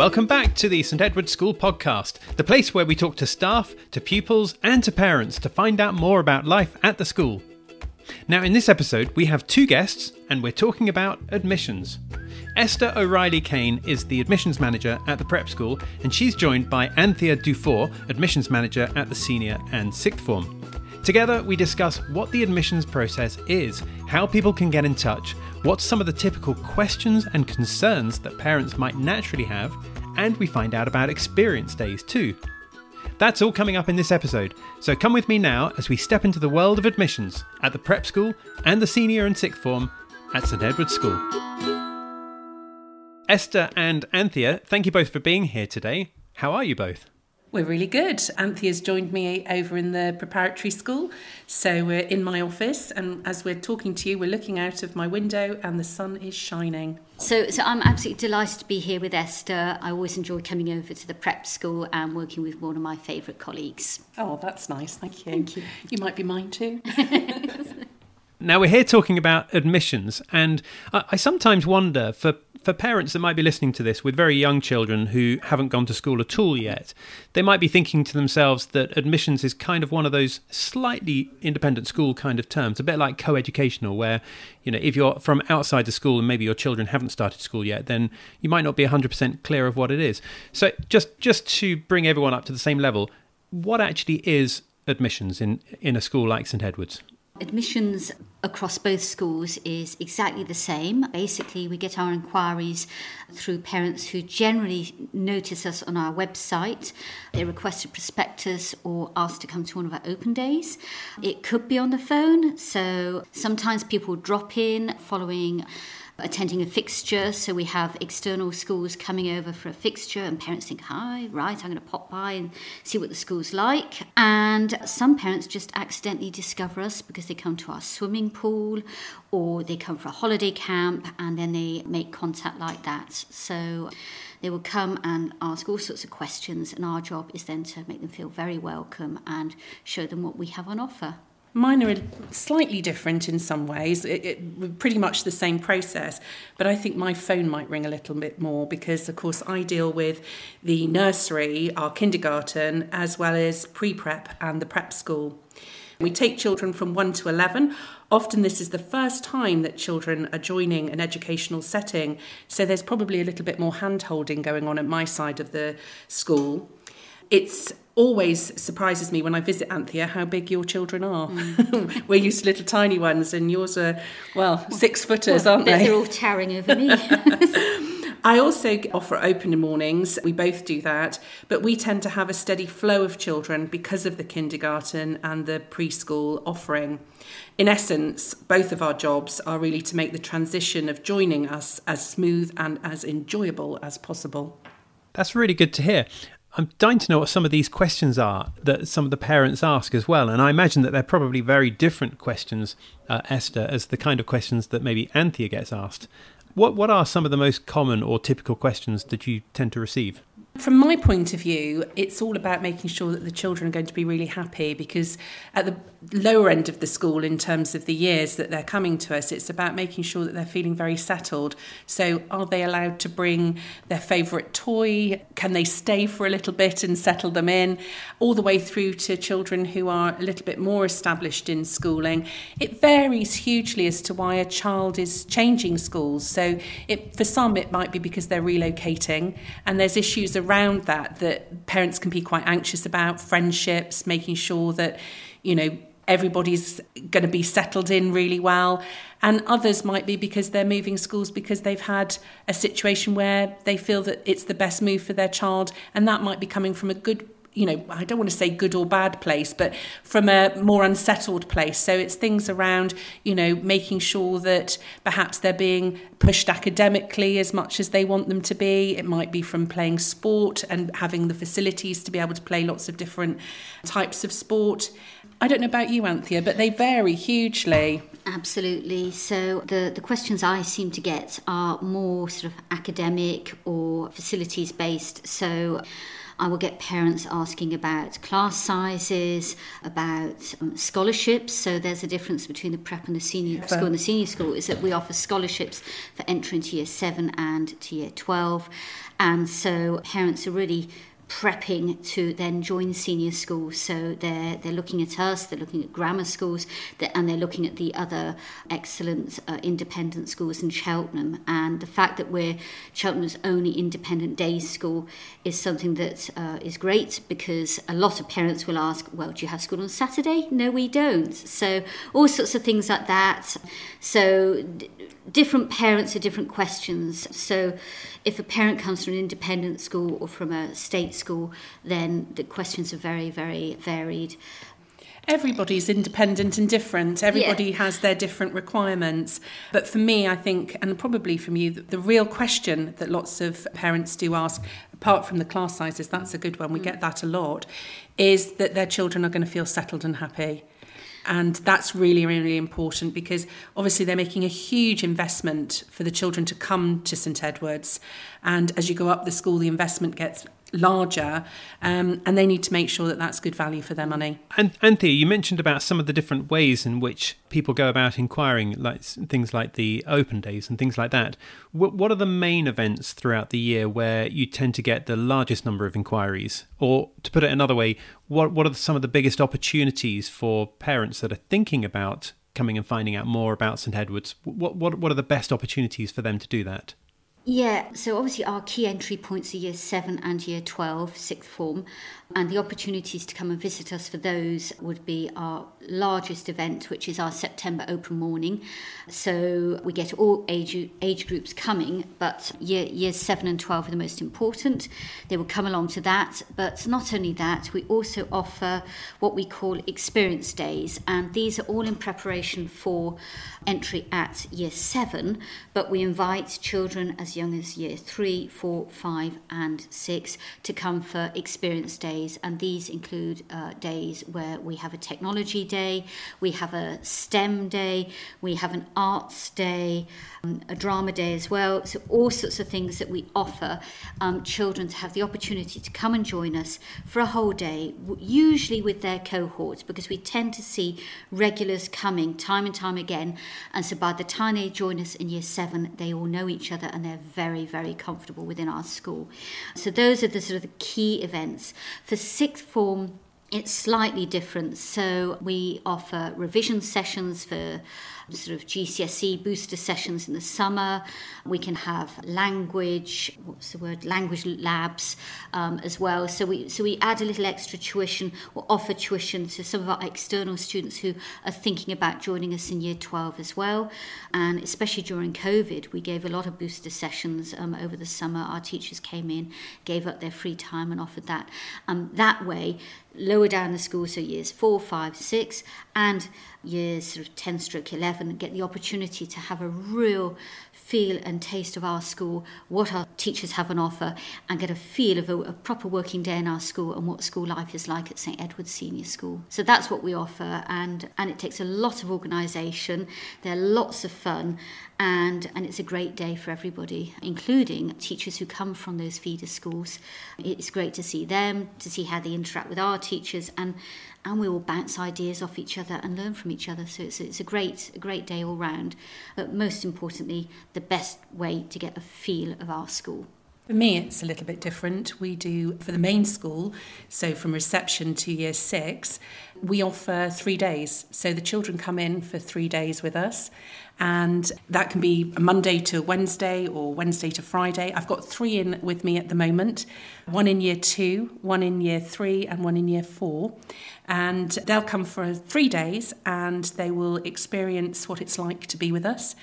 Welcome back to the St Edward's School podcast, the place where we talk to staff, to pupils, and to parents to find out more about life at the school. Now, in this episode, we have two guests, and we're talking about admissions. Esther O'Reilly Kane is the admissions manager at the prep school, and she's joined by Anthea Dufour, admissions manager at the senior and sixth form. Together, we discuss what the admissions process is, how people can get in touch, what some of the typical questions and concerns that parents might naturally have, and we find out about experience days too. That's all coming up in this episode, so come with me now as we step into the world of admissions at the prep school and the senior and sixth form at St Edward's School. Esther and Anthea, thank you both for being here today. How are you both? We're really good. Anthea's joined me over in the preparatory school. So we're in my office, and as we're talking to you, we're looking out of my window, and the sun is shining. So, so I'm absolutely delighted to be here with Esther. I always enjoy coming over to the prep school and working with one of my favourite colleagues. Oh, that's nice. Thank you. Thank you. You might be mine too. Now, we're here talking about admissions, and I, sometimes wonder for for parents that might be listening to this with very young children who haven't gone to school at all yet, they might be thinking to themselves that admissions is kind of one of those slightly independent school kind of terms, a bit like co-educational, where you know if you're from outside the school and maybe your children haven't started school yet, then you might not be 100% clear of what it is. So just just to bring everyone up to the same level, what actually is admissions in in a school like St Edward's? Admissions across both schools is exactly the same. Basically, we get our inquiries through parents who generally notice us on our website. They request a prospectus or ask to come to one of our open days. It could be on the phone, so sometimes people drop in following attending a fixture. So we have external schools coming over for a fixture, and parents think, hi, right, I'm going to pop by and see what the school's like. And some parents just accidentally discover us because they come to our swimming pool or they come for a holiday camp and then they make contact like that. So they will come and ask all sorts of questions, and our job is then to make them feel very welcome and show them what we have on offer. Mine are slightly different in some ways, it, it, pretty much the same process, but I think my phone might ring a little bit more because, of course, I deal with the nursery, our kindergarten, as well as pre prep and the prep school. We take children from 1 to 11. Often, this is the first time that children are joining an educational setting, so there's probably a little bit more hand holding going on at my side of the school. It's always surprises me when I visit Anthea how big your children are. Mm. We're used to little tiny ones, and yours are, well, six footers, well, aren't they? They're all towering over me. I also offer open mornings. We both do that, but we tend to have a steady flow of children because of the kindergarten and the preschool offering. In essence, both of our jobs are really to make the transition of joining us as smooth and as enjoyable as possible. That's really good to hear. I'm dying to know what some of these questions are that some of the parents ask as well. And I imagine that they're probably very different questions, uh, Esther, as the kind of questions that maybe Anthea gets asked. What, what are some of the most common or typical questions that you tend to receive? From my point of view, it's all about making sure that the children are going to be really happy because at the lower end of the school, in terms of the years that they're coming to us, it's about making sure that they're feeling very settled. So, are they allowed to bring their favourite toy? Can they stay for a little bit and settle them in? All the way through to children who are a little bit more established in schooling. It varies hugely as to why a child is changing schools. So, it, for some, it might be because they're relocating, and there's issues around that that parents can be quite anxious about friendships, making sure that, you know, everybody's going to be settled in really well. And others might be because they're moving schools because they've had a situation where they feel that it's the best move for their child. And that might be coming from a good you know, I don't want to say good or bad place, but from a more unsettled place. So it's things around, you know, making sure that perhaps they're being pushed academically as much as they want them to be. It might be from playing sport and having the facilities to be able to play lots of different types of sport. I don't know about you, Anthea, but they vary hugely. Absolutely. So the, the questions I seem to get are more sort of academic or facilities based. So I will get parents asking about class sizes, about um, scholarships. So there's a difference between the prep and the senior school and the senior school is that we offer scholarships for entry into year seven and to year 12. And so parents are really prepping to then join senior schools. So they're they're looking at us, they're looking at grammar schools, and they're looking at the other excellent uh, independent schools in Cheltenham. And the fact that we're Cheltenham's only independent day school is something that uh, is great because a lot of parents will ask, "Well, do you have school on Saturday?" No, we don't. So all sorts of things like that. So different parents have different questions. So if a parent comes from an independent school or from a state school, then the questions are very, very varied. Everybody's independent and different. Everybody yeah. has their different requirements. But for me, I think, and probably from you, the real question that lots of parents do ask, apart from the class sizes, that's a good one, we mm. get that a lot, is that their children are going to feel settled and happy. And that's really, really important because obviously they're making a huge investment for the children to come to St Edward's. And as you go up the school, the investment gets larger um, and they need to make sure that that's good value for their money. And Anthea, you mentioned about some of the different ways in which people go about inquiring, like things like the open days and things like that. What, what are the main events throughout the year where you tend to get the largest number of inquiries? Or to put it another way, what what are some of the biggest opportunities for parents that are thinking about coming and finding out more about St Edward's? What what what are the best opportunities for them to do that? Yeah, so obviously our key entry points are year 7 and year 12, sixth form, and the opportunities to come and visit us for those would be our largest event, which is our September open morning. So we get all age, age groups coming, but year, years 7 and 12 are the most important. They will come along to that, but not only that, we also offer what we call experience days, and these are all in preparation for entry at year 7, but we invite children as young as year three, four, five, and 6 to come for experience days days, and these include uh, days where we have a technology day, we have a STEM day, we have an arts day, um, a drama day as well. So, all sorts of things that we offer um, children to have the opportunity to come and join us for a whole day, usually with their cohorts, because we tend to see regulars coming time and time again. And so, by the time they join us in year seven, they all know each other and they're very, very comfortable within our school. So, those are the sort of the key events. For sixth form, it's slightly different. So we offer revision sessions for sort of GCSE booster sessions in the summer. We can have language, what's the word, language labs um, as well. So we so we add a little extra tuition or offer tuition to some of our external students who are thinking about joining us in year 12 as well. And especially during COVID, we gave a lot of booster sessions um, over the summer. Our teachers came in, gave up their free time and offered that. Um, that way, lower down the school, so years four, five, six, and years sort of 10 stroke 11 get the opportunity to have a real feel and taste of our school, what our teachers have on offer, and get a feel of a, a, proper working day in our school and what school life is like at St Edward's Senior School. So that's what we offer, and, and it takes a lot of organisation. They're lots of fun, and, and it's a great day for everybody, including teachers who come from those feeder schools. It's great to see them, to see how they interact with our teachers, and and we all bounce ideas off each other and learn from each other. So it's, it's a great, a great day all round. But most importantly, the best way to get a feel of our school. For me, it's a little bit different. We do for the main school, so from reception to year six, we offer three days. So the children come in for three days with us, and that can be Monday to Wednesday or Wednesday to Friday. I've got three in with me at the moment one in year two, one in year three, and one in year four. And they'll come for three days and they will experience what it's like to be with us.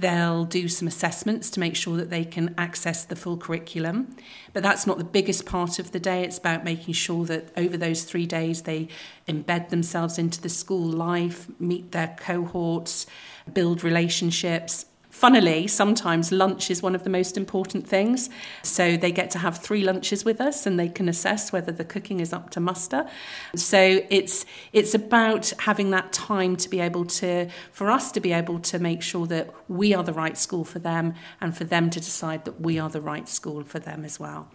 They'll do some assessments to make sure that they can access the full curriculum. But that's not the biggest part of the day. It's about making sure that over those three days they embed themselves into the school life, meet their cohorts, build relationships. Funnily, sometimes lunch is one of the most important things. So they get to have three lunches with us and they can assess whether the cooking is up to muster. So it's it's about having that time to be able to for us to be able to make sure that we are the right school for them and for them to decide that we are the right school for them as well.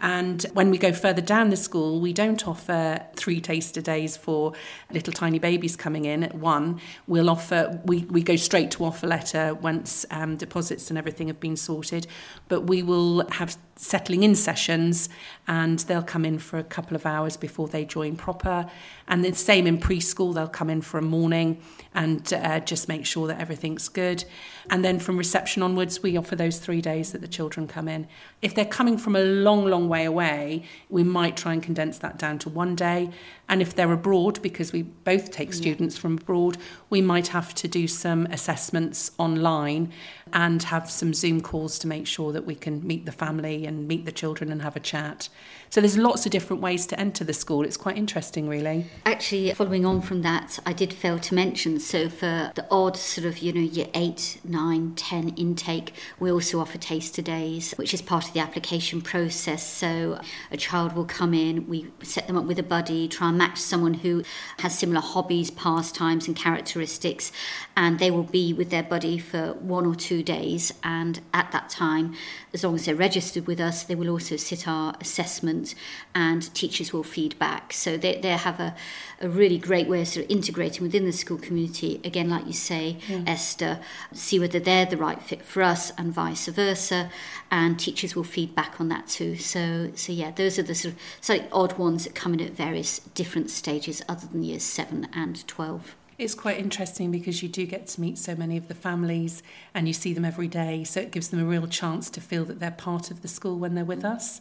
And when we go further down the school, we don't offer three taster days for little tiny babies coming in at one. We'll offer, we, we go straight to offer letter once um, deposits and everything have been sorted. But we will have settling in sessions and they'll come in for a couple of hours before they join proper. And the same in preschool, they'll come in for a morning and uh, just make sure that everything's good. And then from reception onwards, we offer those three days that the children come in. If they're coming from a long, long way away, we might try and condense that down to one day. And if they're abroad, because we both take students from abroad, we might have to do some assessments online and have some Zoom calls to make sure that we can meet the family and meet the children and have a chat. So there's lots of different ways to enter the school. It's quite interesting, really. Actually, following on from that, I did fail to mention. So for the odd sort of, you know, year eight, nine, ten intake, we also offer taster days, which is part of the application process. So a child will come in, we set them up with a buddy, try and match someone who has similar hobbies, pastimes, and characteristics, and they will be with their buddy for one or two days. And at that time, as long as they're registered with us, they will also sit our assessment and teachers will feed back. So they, they have a, a really great way of sort of integrating within the school community. Again, like you say, yeah. Esther, see whether they're the right fit for us and vice versa. And teachers will feed back on that too. So, so yeah, those are the sort of slightly odd ones that come in at various different stages other than years 7 and 12. It's quite interesting because you do get to meet so many of the families and you see them every day. So it gives them a real chance to feel that they're part of the school when they're with mm. us.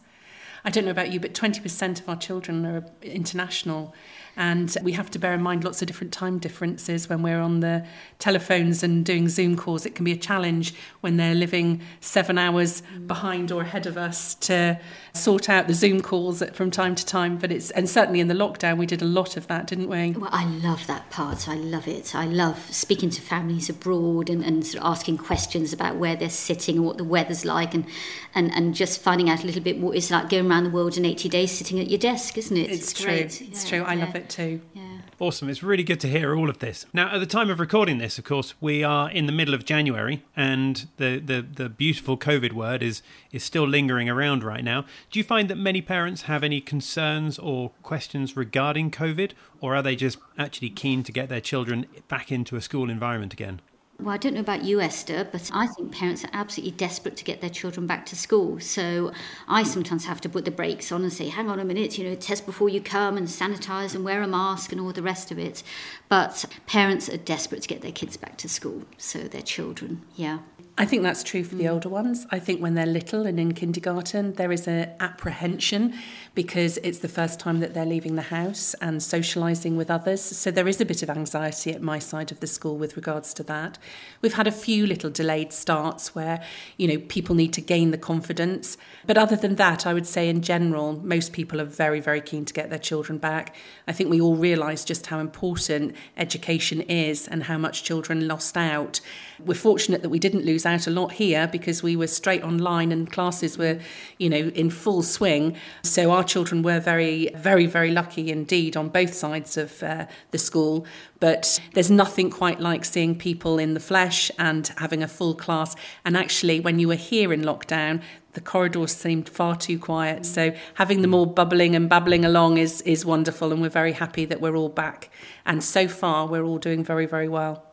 I don't know about you, but 20% of our children are international. And we have to bear in mind lots of different time differences when we're on the telephones and doing Zoom calls. It can be a challenge when they're living seven hours behind or ahead of us to sort out the Zoom calls from time to time. But it's and certainly in the lockdown we did a lot of that, didn't we? Well, I love that part. I love it. I love speaking to families abroad and, and sort of asking questions about where they're sitting and what the weather's like and, and, and just finding out a little bit what it's like going around the world in 80 days sitting at your desk, isn't it? It's, it's true. Great. It's yeah, true. I yeah. love it too. Yeah. Awesome. It's really good to hear all of this. Now, at the time of recording this, of course, we are in the middle of January and the, the, the beautiful COVID word is, is still lingering around right now. Do you find that many parents have any concerns or questions regarding COVID, or are they just actually keen to get their children back into a school environment again? Well, I don't know about you, Esther, but I think parents are absolutely desperate to get their children back to school. So I sometimes have to put the brakes on and say, hang on a minute, you know, test before you come and sanitize and wear a mask and all the rest of it. But parents are desperate to get their kids back to school, so their children, yeah. I think that's true for the mm. older ones. I think when they're little and in kindergarten, there is an apprehension because it's the first time that they're leaving the house and socialising with others. So there is a bit of anxiety at my side of the school with regards to that. We've had a few little delayed starts where, you know, people need to gain the confidence. But other than that, I would say in general, most people are very, very keen to get their children back. I think we all realise just how important education is and how much children lost out. We're fortunate that we didn't lose out a lot here because we were straight online and classes were, you know, in full swing. So our children were very, very, very lucky indeed on both sides of uh, the school. But there's nothing quite like seeing people in the flesh and having a full class. And actually, when you were here in lockdown, the corridors seemed far too quiet. So having them all bubbling and babbling along is is wonderful, and we're very happy that we're all back. And so far, we're all doing very, very well.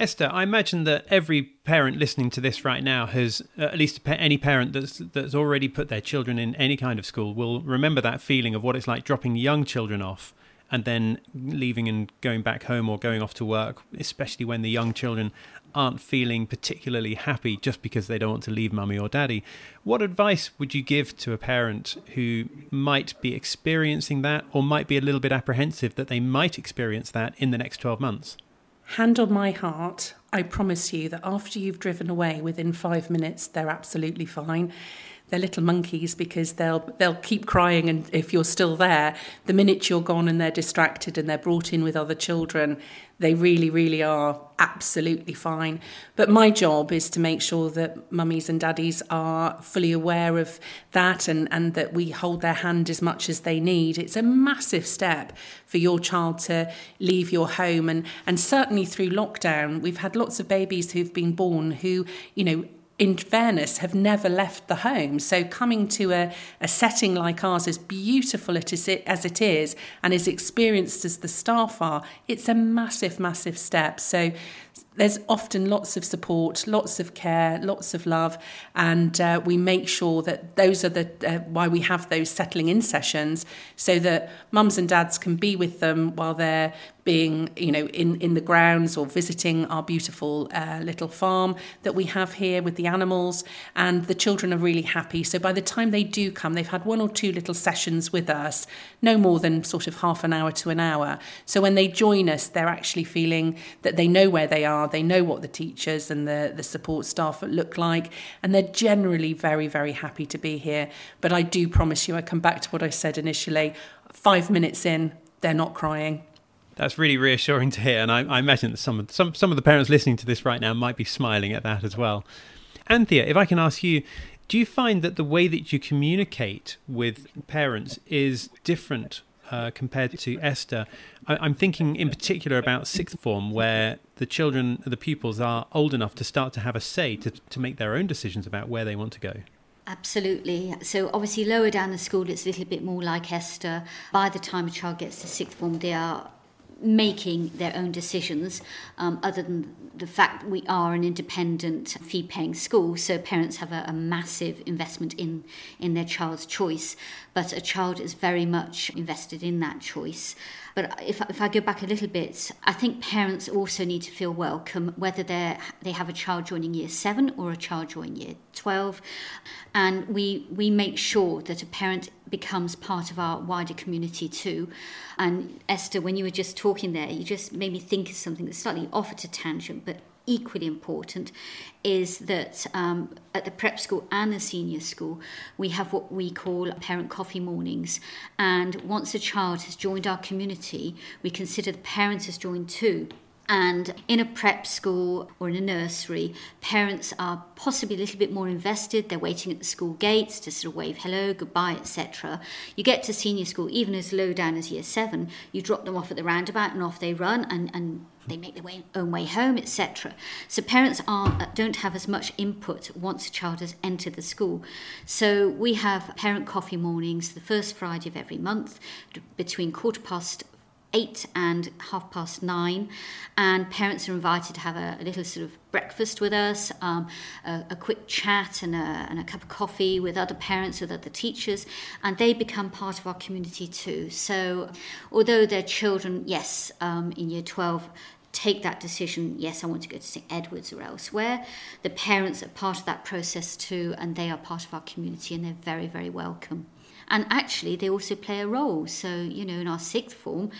Esther, I imagine that every parent listening to this right now has, uh, at least any parent that's that's already put their children in any kind of school, will remember that feeling of what it's like dropping young children off and then leaving and going back home or going off to work, especially when the young children aren't feeling particularly happy just because they don't want to leave mummy or daddy. What advice would you give to a parent who might be experiencing that or might be a little bit apprehensive that they might experience that in the next 12 months? Hand on my heart, I promise you that after you've driven away within five minutes, they're absolutely fine. They're little monkeys because they'll they'll keep crying and if you're still there the minute you're gone and they're distracted and they're brought in with other children they really really are absolutely fine. But my job is to make sure that mummies and daddies are fully aware of that and and that we hold their hand as much as they need. It's a massive step for your child to leave your home. And and certainly through lockdown we've had lots of babies who've been born who you know in fairness, have never left the home. So coming to a, a setting like ours, as beautiful it is, as it is, and as experienced as the staff are, it's a massive, massive step. So there's often lots of support, lots of care, lots of love, and uh, we make sure that those are the uh, why we have those settling in sessions, so that mums and dads can be with them while they're being, you know, in, in the grounds or visiting our beautiful uh, little farm that we have here with the animals. And the children are really happy. So by the time they do come, they've had one or two little sessions with us, no more than sort of half an hour to an hour. So when they join us, they're actually feeling that they know where they are, they know what the teachers and the, the support staff look like, and they're generally very, very happy to be here. But I do promise you, I come back to what I said initially five minutes in, they're not crying that's really reassuring to hear, and I, I imagine that some of some some of the parents listening to this right now might be smiling at that as well. Anthea, if I can ask you, do you find that the way that you communicate with parents is different uh, compared to Esther? I, am thinking in particular about sixth form, where the children, the pupils, are old enough to start to have a say to to make their own decisions about where they want to go. Absolutely. So obviously lower down the school it's a little bit more like Esther. By the time a child gets to sixth form they are making their own decisions, um, other than the fact we are an independent fee paying school, so parents have a, a, massive investment in, in their child's choice, but a child is very much invested in that choice. But if, if I go back a little bit, I think parents also need to feel welcome, whether they they have a child joining year seven or a child joining year 12. And we, we make sure that a parent becomes part of our wider community too. And Esther, when you were just talking there, you just made me think of something that's slightly off at a tangent, but equally important is that um, at the prep school and the senior school, we have what we call parent coffee mornings. And once a child has joined our community, we consider the parents as joined too. And in a prep school or in a nursery, parents are possibly a little bit more invested. They're waiting at the school gates to sort of wave hello, goodbye, etc. You get to senior school, even as low down as year seven, you drop them off at the roundabout and off they run, and, and they make their way, own way home, etc. So parents are, uh, don't have as much input once a child has entered the school. So we have parent coffee mornings the first Friday of every month between quarter past eight and half past nine, and parents are invited to have a, a little sort of breakfast with us, um, a, a, quick chat, and a, and a cup of coffee with other parents, with other teachers, and they become part of our community too. So, although their children, yes, um, in year 12, take that decision, yes, I want to go to St. Edward's or elsewhere. The parents are part of that process too, and they are part of our community, and they're very, very welcome. And actually, they also play a role. So, you know, in our sixth form,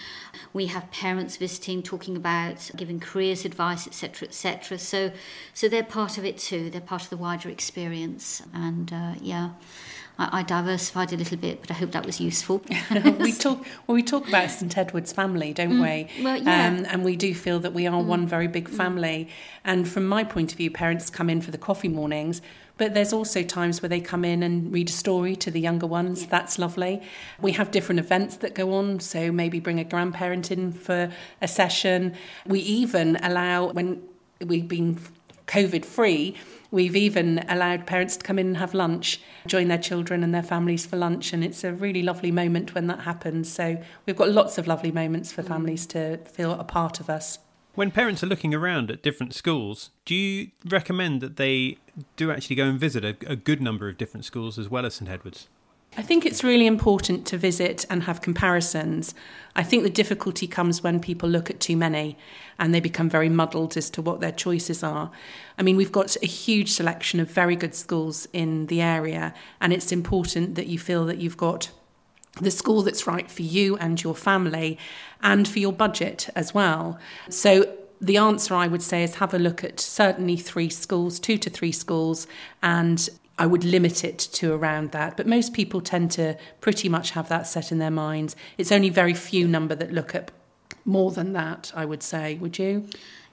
we have parents visiting, talking about giving careers advice, etc., etc. So, so they're part of it too. They're part of the wider experience. And uh, yeah. I, diversified a little bit, but I hope that was useful. we talk well. We talk about St Edward's family, don't mm, we? Well, yeah. Um, and we do feel that we are mm. one very big mm. family. Mm. And from my point of view, parents come in for the coffee mornings, but there's also times where they come in and read a story to the younger ones. Yeah. That's lovely. We have different events that go on, so maybe bring a grandparent in for a session. We even allow, when we've been COVID free, we've even allowed parents to come in and have lunch, join their children and their families for lunch, and it's a really lovely moment when that happens. So we've got lots of lovely moments for mm. families to feel a part of us. When parents are looking around at different schools, do you recommend that they do actually go and visit a, a good number of different schools as well as St Edward's? I think it's really important to visit and have comparisons. I think the difficulty comes when people look at too many and they become very muddled as to what their choices are. I mean, we've got a huge selection of very good schools in the area, and it's important that you feel that you've got the school that's right for you and your family and for your budget as well. So the answer I would say is have a look at certainly three schools, two to three schools, and I would limit it to around that. But most people tend to pretty much have that set in their minds. It's only very few number that look at more than that, I would say. Would you?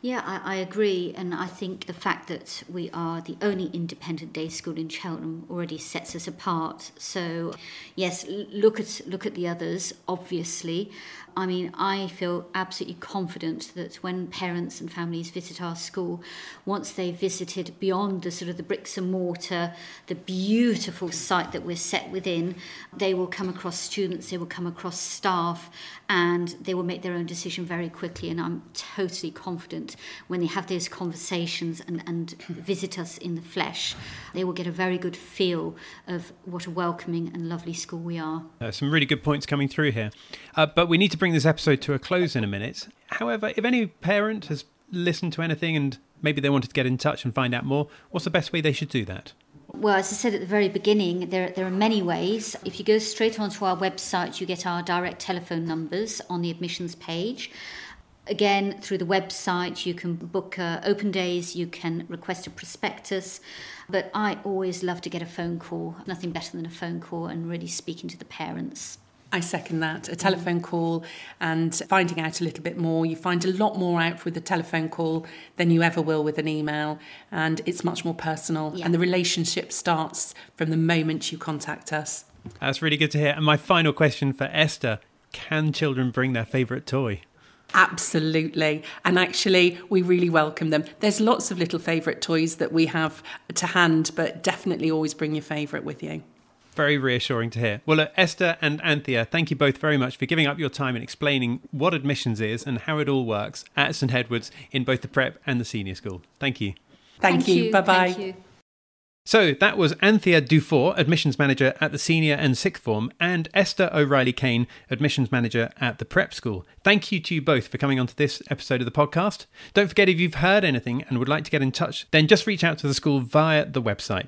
Yeah, I, I, agree, and I think the fact that we are the only independent day school in Cheltenham already sets us apart. So, yes, look at look at the others. Obviously, I mean, I feel absolutely confident that when parents and families visit our school, once they've visited beyond the sort of the bricks and mortar, the beautiful site that we're set within, they will come across students, they will come across staff, and they will make their own decision very quickly. And I'm totally confident when they have those conversations and, and visit us in the flesh, they will get a very good feel of what a welcoming and lovely school we are. Uh, some really good points coming through here. Uh, but we need to bring this episode to a close in a minute. However, if any parent has listened to anything and maybe they wanted to get in touch and find out more, what's the best way they should do that? Well, as I said at the very beginning, there, there are many ways. If you go straight onto our website, you get our direct telephone numbers on the admissions page. Again, through the website, you can book uh, open days, you can request a prospectus. But I always love to get a phone call. Nothing better than a phone call and really speaking to the parents. I second that. A telephone call and finding out a little bit more. You find a lot more out with a telephone call than you ever will with an email, and it's much more personal. Yeah. And the relationship starts from the moment you contact us. That's really good to hear. And my final question for Esther can children bring their favourite toy? Absolutely. And actually, we really welcome them. There's lots of little favourite toys that we have to hand, but definitely always bring your favourite with you very reassuring to hear. Well, uh, Esther and Anthea, thank you both very much for giving up your time and explaining what admissions is and how it all works at St Edward's in both the prep and the senior school. Thank you. Thank, thank you. you. Bye bye. So that was Anthea Dufour, admissions manager at the senior and sixth form, and Esther O'Reilly Kane, admissions manager at the prep school. Thank you to you both for coming onto this episode of the podcast. Don't forget if you've heard anything and would like to get in touch, then just reach out to the school via the website.